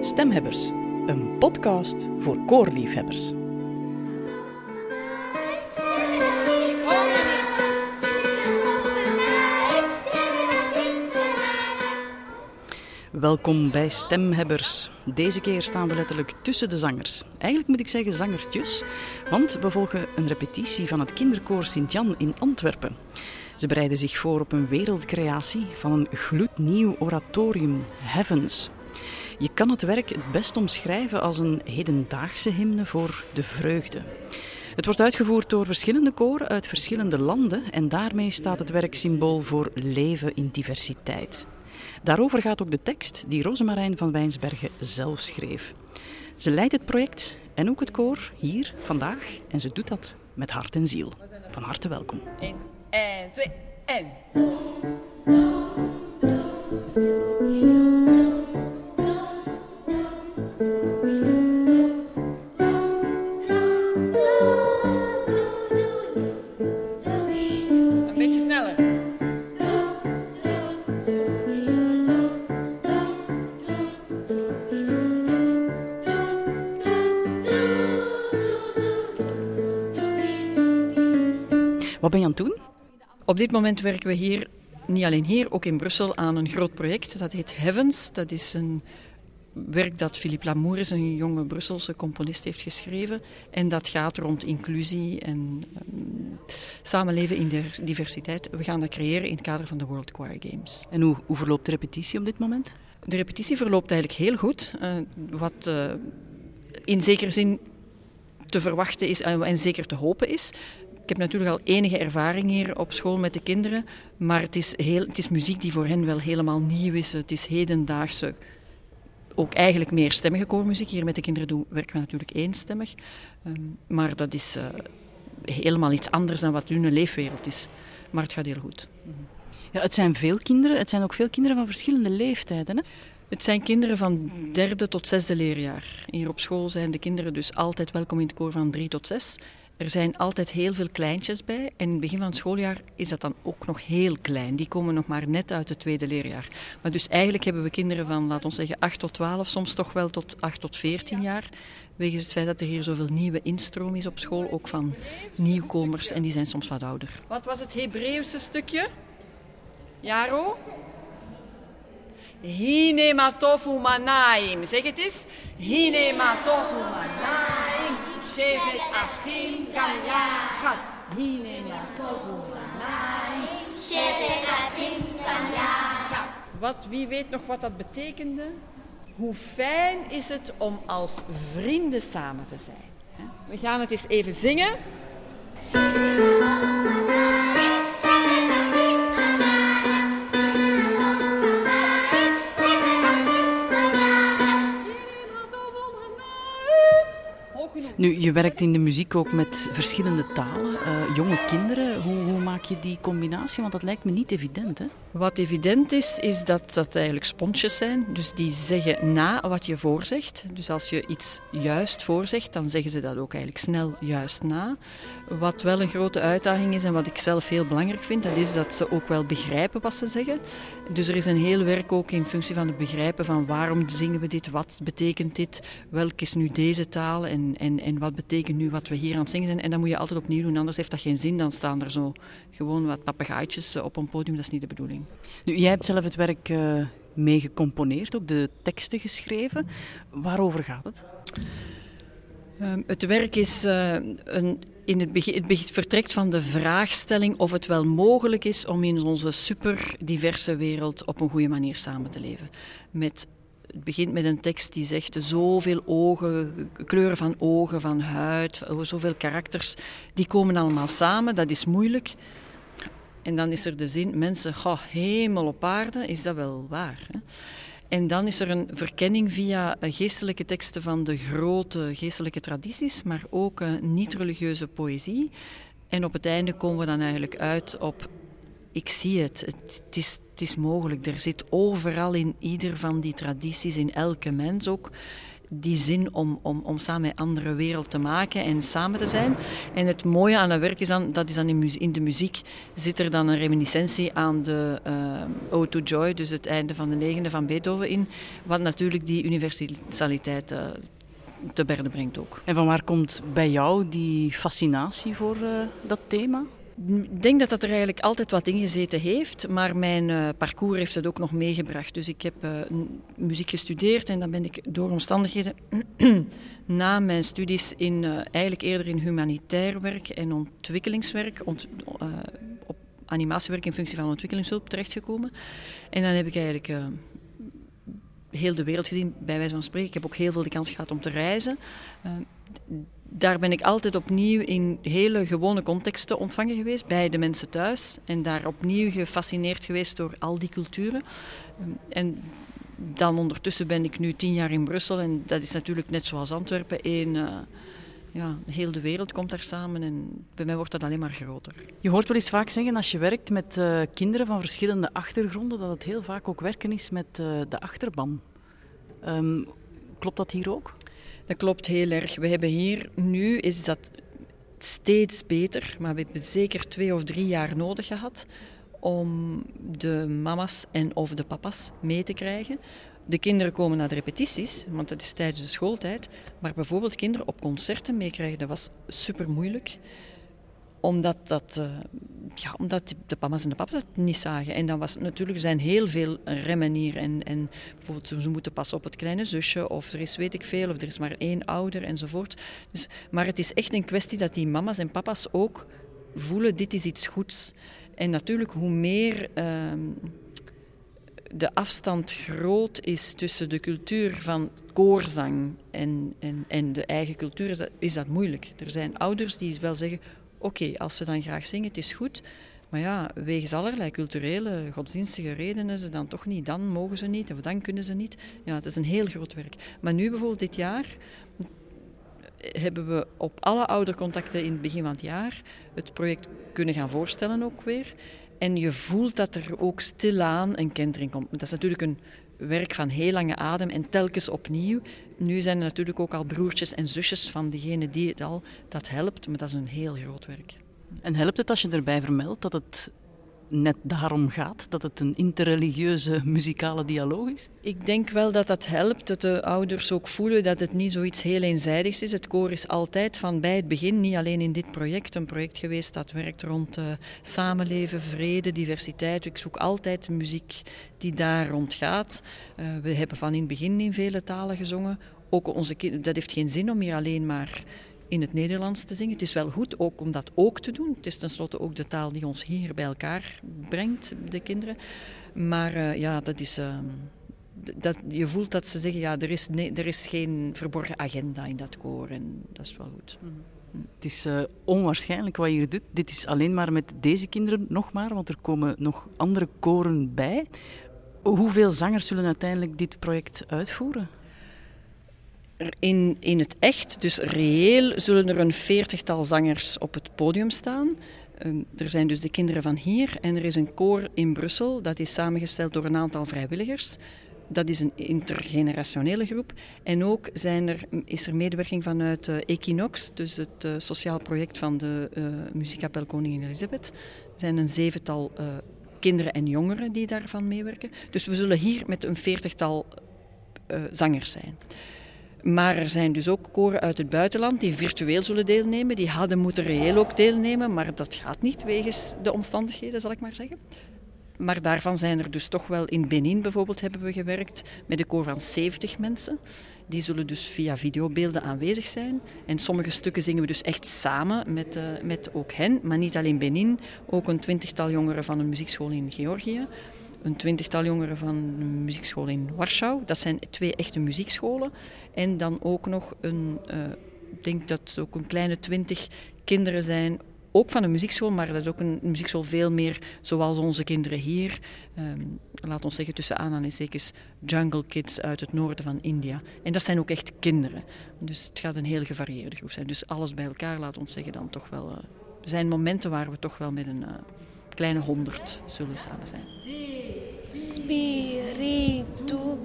Stemhebbers, een podcast voor koorliefhebbers. Welkom bij Stemhebbers. Deze keer staan we letterlijk tussen de zangers. Eigenlijk moet ik zeggen zangertjes, want we volgen een repetitie van het kinderkoor Sint-Jan in Antwerpen. Ze bereiden zich voor op een wereldcreatie van een gloednieuw oratorium, Heavens. Je kan het werk het best omschrijven als een hedendaagse hymne voor de vreugde. Het wordt uitgevoerd door verschillende koren uit verschillende landen en daarmee staat het werk symbool voor leven in diversiteit. Daarover gaat ook de tekst die Rosemarijn van Wijnsbergen zelf schreef. Ze leidt het project en ook het koor hier vandaag en ze doet dat met hart en ziel. Van harte welkom. 1 en 2 en. Een beetje sneller. Wat ben je aan het doen? Op dit moment werken we hier, niet alleen hier, ook in Brussel, aan een groot project. Dat heet Heavens. Dat is een werk dat Philippe Lamour, een jonge Brusselse componist, heeft geschreven. En dat gaat rond inclusie en um, samenleven in diversiteit. We gaan dat creëren in het kader van de World Choir Games. En hoe, hoe verloopt de repetitie op dit moment? De repetitie verloopt eigenlijk heel goed. Uh, wat uh, in zekere zin te verwachten is uh, en zeker te hopen is. Ik heb natuurlijk al enige ervaring hier op school met de kinderen, maar het is, heel, het is muziek die voor hen wel helemaal nieuw is. Het is hedendaagse, ook eigenlijk meer stemmige koormuziek. Hier met de kinderen doen, werken we natuurlijk eenstemmig, um, maar dat is uh, helemaal iets anders dan wat hun leefwereld is. Maar het gaat heel goed. Ja, het zijn veel kinderen, het zijn ook veel kinderen van verschillende leeftijden. Hè? Het zijn kinderen van derde tot zesde leerjaar. Hier op school zijn de kinderen dus altijd welkom in het koor van drie tot zes. Er zijn altijd heel veel kleintjes bij. En in het begin van het schooljaar is dat dan ook nog heel klein. Die komen nog maar net uit het tweede leerjaar. Maar dus eigenlijk hebben we kinderen van, laten we zeggen, 8 tot 12, soms toch wel tot 8 tot 14 jaar. Wegens het feit dat er hier zoveel nieuwe instroom is op school, ook van nieuwkomers. En die zijn soms wat ouder. Wat was het Hebreeuwse stukje? Jaro? Hinematofu manaim. Zeg het eens. Hinematofu manaim. Shevet achim kam yachat. Hinematofu manaim. Shevet achim kam yachat. Wat, wie weet nog wat dat betekende? Hoe fijn is het om als vrienden samen te zijn. We gaan het eens even zingen. Nu, je werkt in de muziek ook met verschillende talen, uh, jonge kinderen. Hoe, hoe, maak je die combinatie? Want dat lijkt me niet evident, hè? Wat evident is, is dat dat eigenlijk sponsjes zijn. Dus die zeggen na wat je voorzegt. Dus als je iets juist voorzegt, dan zeggen ze dat ook eigenlijk snel juist na. Wat wel een grote uitdaging is en wat ik zelf heel belangrijk vind, dat is dat ze ook wel begrijpen wat ze zeggen. Dus er is een heel werk ook in functie van het begrijpen van waarom zingen we dit, wat betekent dit, welk is nu deze taal en, en, en wat betekent nu wat we hier aan het zingen zijn. En dat moet je altijd opnieuw doen, anders heeft dat geen zin. Dan staan er zo gewoon wat papegaaitjes op een podium, dat is niet de bedoeling. Nu, jij hebt zelf het werk uh, mee gecomponeerd, ook de teksten geschreven. Waarover gaat het? Um, het werk is uh, een, in het, begin, het vertrekt van de vraagstelling of het wel mogelijk is om in onze super diverse wereld op een goede manier samen te leven. Met het begint met een tekst die zegt zoveel ogen, kleuren van ogen, van huid, zoveel karakters, die komen allemaal samen. Dat is moeilijk. En dan is er de zin, mensen, oh, hemel op aarde, is dat wel waar? Hè? En dan is er een verkenning via geestelijke teksten van de grote geestelijke tradities, maar ook niet-religieuze poëzie. En op het einde komen we dan eigenlijk uit op, ik zie het, het, is, is mogelijk. Er zit overal in ieder van die tradities, in elke mens ook, die zin om, om, om samen met andere wereld te maken en samen te zijn. En het mooie aan dat werk is dan, dat is dan in, in de muziek zit er dan een reminiscentie aan de uh, Ode to Joy, dus het einde van de negende van Beethoven in, wat natuurlijk die universaliteit uh, te berde brengt ook. En van waar komt bij jou die fascinatie voor uh, dat thema? Denk dat dat er eigenlijk altijd wat ingezeten heeft, maar mijn uh, parcours heeft het ook nog meegebracht. Dus ik heb uh, muziek gestudeerd en dan ben ik door omstandigheden na mijn studies in, uh, eigenlijk eerder in humanitair werk en ontwikkelingswerk, ont, op animatiewerk in functie van ontwikkelingshulp terechtgekomen. En dan heb ik eigenlijk heel de wereld gezien, bij wijze van spreken. Ik heb ook heel veel de kans gehad om te reizen daar ben ik altijd opnieuw in hele gewone contexten ontvangen geweest, bij de mensen thuis. En daar opnieuw gefascineerd geweest door al die culturen. En dan ondertussen ben ik nu tien jaar in Brussel en dat is natuurlijk net zoals Antwerpen één... Ja, heel de wereld komt daar samen en bij mij wordt dat alleen maar groter. Je hoort wel eens vaak zeggen als je werkt met uh, kinderen van verschillende achtergronden, dat het heel vaak ook werken is met uh, de achterban. Um, klopt dat hier ook? Dat klopt heel erg. We hebben hier nu, is dat steeds beter, maar we hebben zeker twee of drie jaar nodig gehad om de mama's en of de papa's mee te krijgen. De kinderen komen naar de repetities, want dat is tijdens de schooltijd. Maar bijvoorbeeld kinderen op concerten meekrijgen, dat was super moeilijk omdat, dat, uh, ja, omdat de mama's en de papa's het niet zagen. En dan was natuurlijk, zijn heel veel remmen hier. En, en bijvoorbeeld, ze moeten passen op het kleine zusje, of er is weet ik veel, of er is maar één ouder enzovoort. Dus, maar het is echt een kwestie dat die mama's en papa's ook voelen, dit is iets goeds. En natuurlijk, hoe meer uh, de afstand groot is tussen de cultuur van koorzang en, en, de eigen cultuur, is dat, is dat moeilijk. Er zijn ouders die wel zeggen, Oké, als ze dan graag zingen, het is goed. Maar ja, wegens allerlei culturele, godsdienstige redenen ze dan toch niet. Dan mogen ze niet of dan kunnen ze niet. Ja, het is een heel groot werk. Maar nu bijvoorbeeld dit jaar hebben we op alle oudercontacten in het begin van het jaar het project kunnen gaan voorstellen ook weer. En je voelt dat er ook stilaan een kentering komt. Dat is natuurlijk een werk van heel lange adem en telkens opnieuw. Nu zijn er natuurlijk ook al broertjes en zusjes van degene die het al, dat helpt, maar dat is een heel groot werk. En helpt het als je erbij vermeldt dat het net daarom gaat? Dat het een interreligieuze muzikale dialoog is? Ik denk wel dat dat helpt, dat de ouders ook voelen dat het niet zoiets heel eenzijdigs is. Het koor is altijd van bij het begin, niet alleen in dit project, een project geweest dat werkt rond uh, samenleven, vrede, diversiteit. Ik zoek altijd muziek die daar rond gaat. Uh, we hebben van in het begin in vele talen gezongen. Ook onze dat heeft geen zin om hier alleen maar in het Nederlands te zingen. Het is wel goed ook om dat ook te doen. Het is tenslotte ook de taal die ons hier bij elkaar brengt, de kinderen. Maar uh, ja, dat is. Uh, dat, je voelt dat ze zeggen, ja, er is, nee, er is geen verborgen agenda in dat koor en dat is wel goed. Mm. Het is uh, onwaarschijnlijk wat je hier doet. Dit is alleen maar met deze kinderen nog maar, want er komen nog andere koren bij. Hoeveel zangers zullen uiteindelijk dit project uitvoeren? In, in het echt, dus reëel, zullen er een veertigtal zangers op het podium staan. Um, er zijn dus de kinderen van hier en er is een koor in Brussel. Dat is samengesteld door een aantal vrijwilligers. Dat is een intergenerationele groep. En ook zijn er, is er medewerking vanuit uh, Equinox, dus het uh, sociaal project van de uh, Koningin Elisabeth. Er zijn een zevental kinderen en jongeren die daarvan meewerken. Dus we zullen hier met een veertigtal zangers zijn. Maar er zijn dus ook koren uit het buitenland die virtueel zullen deelnemen. Die hadden moeten reëel ook deelnemen, maar dat gaat niet wegens de omstandigheden, zal ik maar zeggen. Maar daarvan zijn er dus toch wel in Benin bijvoorbeeld hebben we gewerkt met een koor van 70 mensen. Die zullen dus via videobeelden aanwezig zijn. En sommige stukken zingen we dus echt samen met, uh, met ook hen. Maar niet alleen Benin, ook een twintigtal jongeren van een muziekschool in Georgië een twintigtal jongeren van een muziekschool in Warschau. Dat zijn twee echte muziekscholen. En dan ook nog een, uh, ik denk dat ook een kleine twintig kinderen zijn, ook van een muziekschool, maar dat is ook een muziekschool veel meer zoals onze kinderen hier. Um, laat ons zeggen tussen aanhalingstekens jungle kids uit het noorden van India. En dat zijn ook echt kinderen. Dus het gaat een heel gevarieerde groep zijn. Dus alles bij elkaar, laat ons zeggen, dan toch wel... Er zijn momenten waar we toch wel met een uh, kleine honderd zullen samen zijn. Spiritu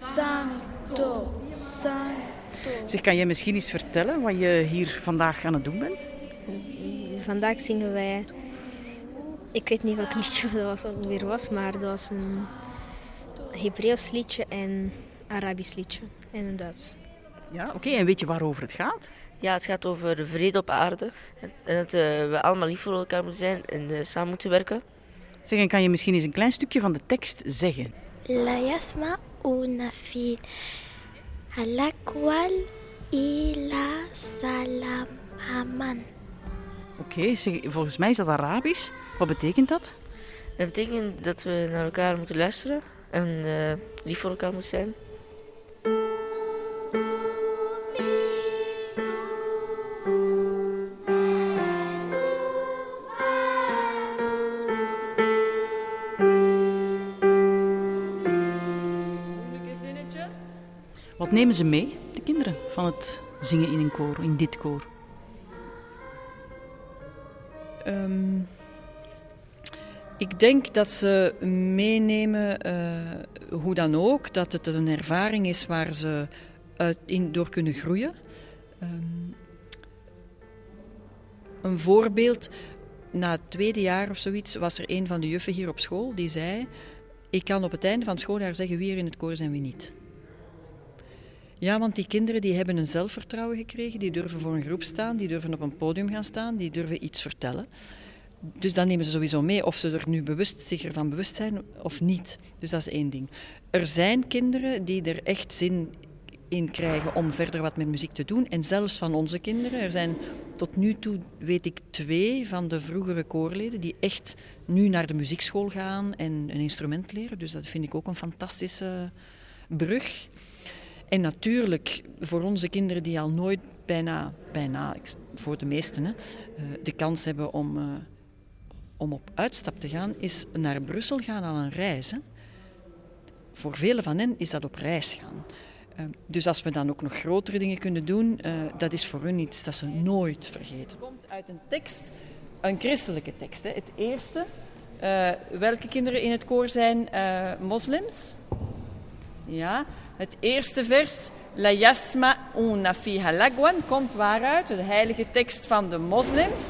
Santo, Santo. Zeg, kan jij misschien eens vertellen wat je hier vandaag aan het doen bent? Vandaag zingen wij. Ik weet niet welk liedje dat was, alweer was, maar dat was een Hebreeuws liedje en een Arabisch liedje en een Duits. Ja, oké. En weet je waarover het gaat? Ja, het gaat over de vrede op aarde. En dat eh, we allemaal lief voor elkaar moeten zijn en eh, samen moeten werken. Zeg, en kan je misschien eens een klein stukje van de tekst zeggen? La yasma'una fi alakwal ila salam aman. Oké, volgens mij is dat Arabisch. Wat betekent dat? Dat betekent dat we naar elkaar moeten luisteren en eh, lief voor elkaar moeten zijn. Nemen ze mee, de kinderen, van het zingen in een koor, in dit koor? Ehm, ik denk dat ze meenemen, eh, hoe dan ook, dat het een ervaring is waar ze uit, in, door kunnen groeien. Ehm, een voorbeeld, na het tweede jaar of zoiets, was er een van de juffen hier op school die zei: Ik kan op het einde van het schooljaar zeggen wie er in het koor zijn, wie niet. Ja, want die kinderen die hebben een zelfvertrouwen gekregen, die durven voor een groep staan, die durven op een podium gaan staan, die durven iets vertellen. Dus dan nemen ze sowieso mee of ze er nu bewust, zich ervan bewust zijn of niet. Dus dat is één ding. Er zijn kinderen die er echt zin in krijgen om verder wat met muziek te doen. En zelfs van onze kinderen. Er zijn tot nu toe, weet ik, twee van de vroegere koorleden die echt nu naar de muziekschool gaan en een instrument leren. Dus dat vind ik ook een fantastische brug. En natuurlijk, voor onze kinderen die al nooit bijna, bijna voor de meesten, hè, de kans hebben om, uh, om op uitstap te gaan, is naar Brussel gaan al een reis. Hè. Voor velen van hen is dat op reis gaan. Uh, dus als we dan ook nog grotere dingen kunnen doen, dat is voor hun iets dat ze nooit vergeten. Het komt uit een tekst, een christelijke tekst. Hè. Het eerste, welke kinderen in het koor zijn moslims? Ja, het eerste vers, La yasma una fiha lagwan, komt waaruit? De heilige tekst van de moslims.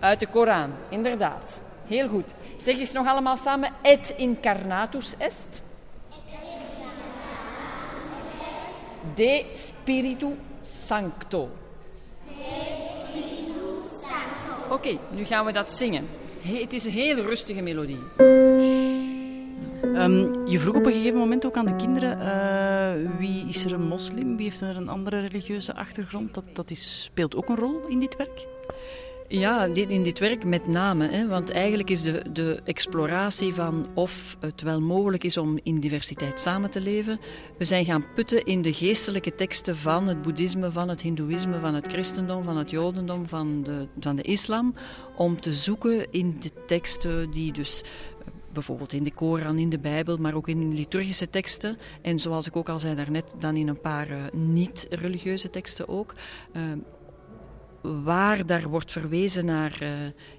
Uit de Koran, inderdaad. Heel goed. Zeg eens nog allemaal samen, et incarnatus est. De Spiritu Sancto. Oké, okay, nu gaan we dat zingen. Het is een hele rustige melodie. Um, je vroeg op een gegeven moment ook aan de kinderen uh, wie is er een moslim, wie heeft er een andere religieuze achtergrond. Dat, dat is, speelt ook een rol in dit werk? Ja, in dit werk met name. Hè, want eigenlijk is de, de exploratie van of het wel mogelijk is om in diversiteit samen te leven. We zijn gaan putten in de geestelijke teksten van het boeddhisme, van het hindoeïsme, van het christendom, van het jodendom, van de, van de islam. Om te zoeken in de teksten die dus bijvoorbeeld in de Koran, in de Bijbel, maar ook in liturgische teksten. En zoals ik ook al zei daarnet, dan in een paar uh, niet-religieuze teksten ook. Waar daar wordt verwezen naar, uh,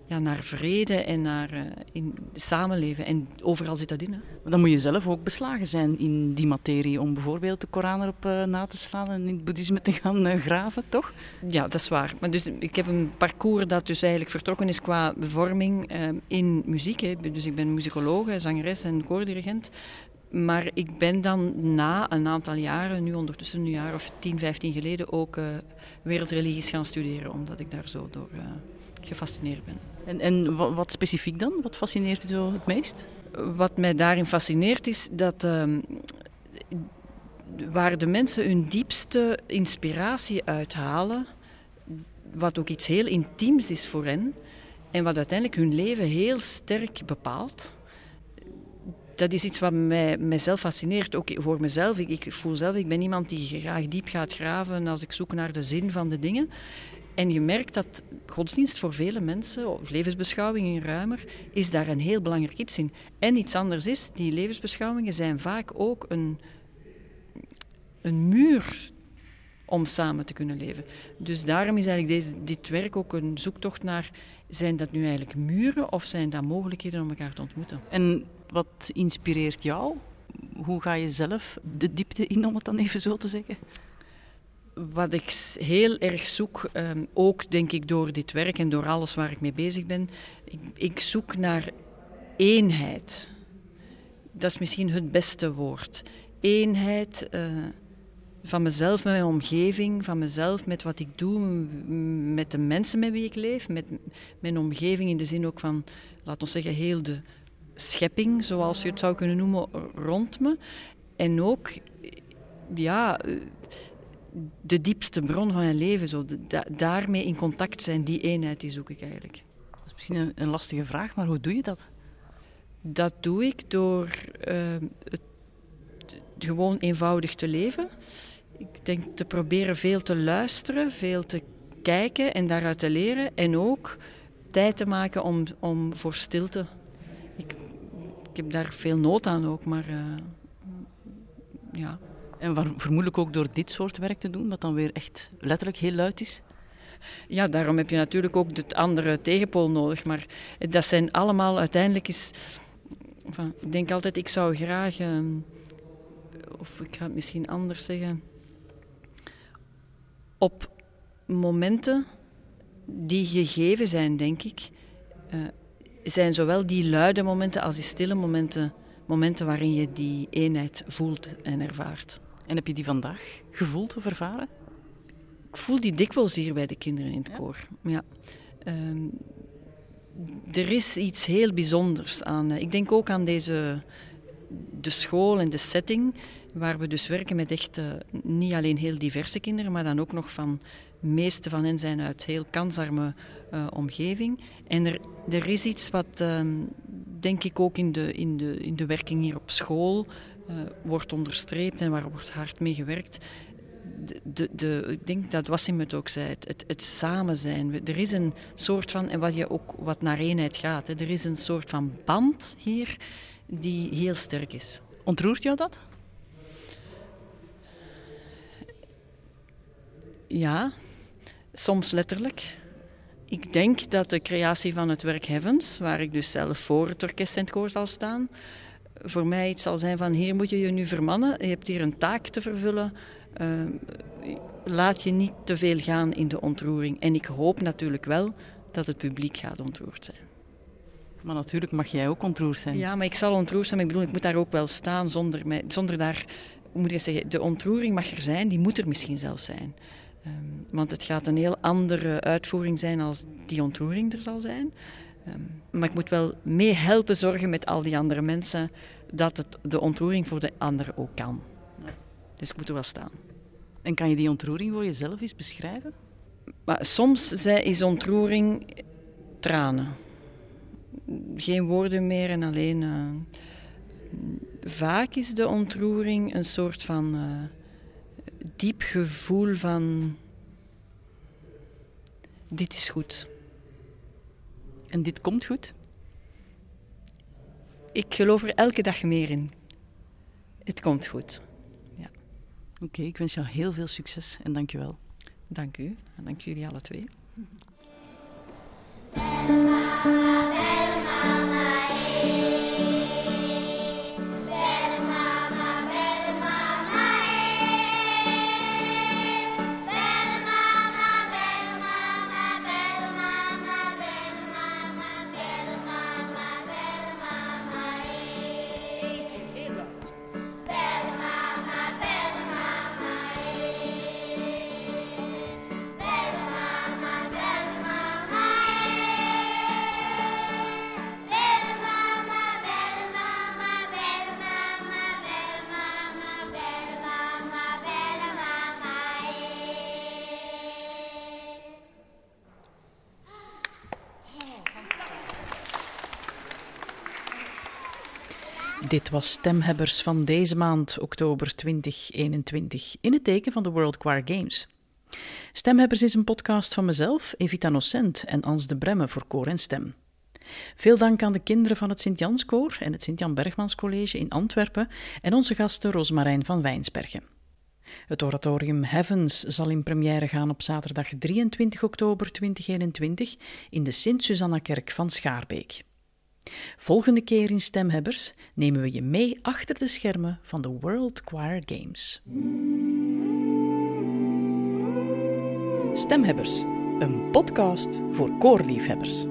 ja, naar vrede en naar uh, in samenleven. En overal zit dat in. Hè. Maar dan moet je zelf ook beslagen zijn in die materie om bijvoorbeeld de Koran erop uh, na te slaan en in het boeddhisme te gaan graven, toch? Ja, dat is waar. Maar dus, ik heb een parcours dat dus eigenlijk vertrokken is qua vorming in muziek. Hè. Dus ik ben muzikoloog, zangeres en koordirigent. Maar ik ben dan na een aantal jaren, nu ondertussen een jaar of 10, 15 geleden, ook uh, wereldreligies gaan studeren, omdat ik daar zo door uh, gefascineerd ben. En, en wat specifiek dan? Wat fascineert u zo het meest? Wat mij daarin fascineert is dat uh, waar de mensen hun diepste inspiratie uithalen, wat ook iets heel intiems is voor hen en wat uiteindelijk hun leven heel sterk bepaalt dat is iets wat mij, mijzelf fascineert, ook voor mezelf. Ik, ik, voel zelf, ik ben iemand die graag diep gaat graven als ik zoek naar de zin van de dingen. En je merkt dat godsdienst voor vele mensen, of levensbeschouwing in ruimer, is daar een heel belangrijk iets in. En iets anders is, die levensbeschouwingen zijn vaak ook een, een muur om samen te kunnen leven. Dus daarom is eigenlijk deze, dit werk ook een zoektocht naar, zijn dat nu eigenlijk muren of zijn dat mogelijkheden om elkaar te ontmoeten? En wat inspireert jou? Hoe ga je zelf de diepte in, om het dan even zo te zeggen? Wat ik heel erg zoek, um, ook denk ik door dit werk en door alles waar ik mee bezig ben, ik, ik zoek naar eenheid. Dat is misschien het beste woord. Eenheid uh, van mezelf, met mijn omgeving, van mezelf, met wat ik doe, met de mensen met wie ik leef, met mijn omgeving in de zin ook van, laten we zeggen, heel de schepping, zoals je het zou kunnen noemen, rond me. En ook, ja, de diepste bron van mijn leven, zo, daarmee in contact zijn, die eenheid, die zoek ik eigenlijk. Dat is misschien een, een lastige vraag, maar hoe doe je dat? Dat doe ik door uh, het gewoon eenvoudig te leven. Ik denk te proberen veel te luisteren, veel te kijken en daaruit te leren. En ook tijd te maken om, om voor stilte. Ik, heb daar veel nood aan ook, maar uh, ja. En waar, vermoedelijk ook door dit soort werk te doen, wat dan weer echt letterlijk heel luid is? Ja, daarom heb je natuurlijk ook het andere tegenpool nodig. Maar dat zijn allemaal uiteindelijk is. Enfin, ik denk altijd, ik zou graag. Uh, of ik ga het misschien anders zeggen. Op momenten die gegeven zijn, denk ik, uh, zijn zowel die luide momenten als die stille momenten momenten waarin je die eenheid voelt en ervaart. En heb je die vandaag gevoeld of ervaren? Ik voel die dikwijls hier bij de kinderen in het koor. Ja. Um, er is iets heel bijzonders aan. Ik denk ook aan deze, de school en de setting, waar we dus werken met echt uh, niet alleen heel diverse kinderen, maar dan ook nog van meeste van hen zijn uit heel kansarme uh, omgeving. En er, er is iets wat, um, denk ik, ook in de, in, de, in de werking hier op school uh, wordt onderstreept en waar wordt hard mee gewerkt. De, de, de, ik denk dat Wassim het ook zei, het, het, het, samen zijn. Er is een soort van, en wat, je ook, wat naar eenheid gaat, hè, er is een soort van band hier die heel sterk is. Ontroert jou dat? Ja, soms letterlijk. Ik denk dat de creatie van het werk Heavens, waar ik dus zelf voor het orkest en het koor zal staan, voor mij iets zal zijn van hier moet je je nu vermannen, je hebt hier een taak te vervullen. Uh, laat je niet te veel gaan in de ontroering. En ik hoop natuurlijk wel dat het publiek gaat ontroerd zijn. Maar natuurlijk mag jij ook ontroerd zijn. Ja, maar ik zal ontroerd zijn. Maar ik bedoel, ik moet daar ook wel staan zonder, mij, zonder daar... Moet je zeggen? De ontroering mag er zijn, die moet er misschien zelfs zijn. Um, want het gaat een heel andere uitvoering zijn als die ontroering er zal zijn. Um, maar ik moet wel mee helpen zorgen met al die andere mensen dat het de ontroering voor de anderen ook kan. Dus ik moet er wel staan. En kan je die ontroering voor jezelf eens beschrijven? Maar soms is ontroering tranen. Geen woorden meer en alleen. Uh, vaak is de ontroering een soort van uh, diep gevoel van. Dit is goed. En dit komt goed? Ik geloof er elke dag meer in. Het komt goed. Ja. Oké, okay, ik wens jou heel veel succes en dank je wel. Dank u en dank jullie alle twee. Dit was Stemhebbers van deze maand, oktober 2021, in het teken van de World Choir Games. Stemhebbers is een podcast van mezelf, Evita Nocent en Ans de Bremme voor Koor en Stem. Veel dank aan de kinderen van het Sint-Janskoor en het Sint-Jan Bergmans College in Antwerpen en onze gasten Roosmarijn van Wijnsbergen. Het oratorium Heavens zal in première gaan op zaterdag 23 oktober 2021 in de Sint-Susanna-kerk van Schaarbeek. Volgende keer in Stemhebbers nemen we je mee achter de schermen van de World Choir Games. Stemhebbers, een podcast voor koorliefhebbers.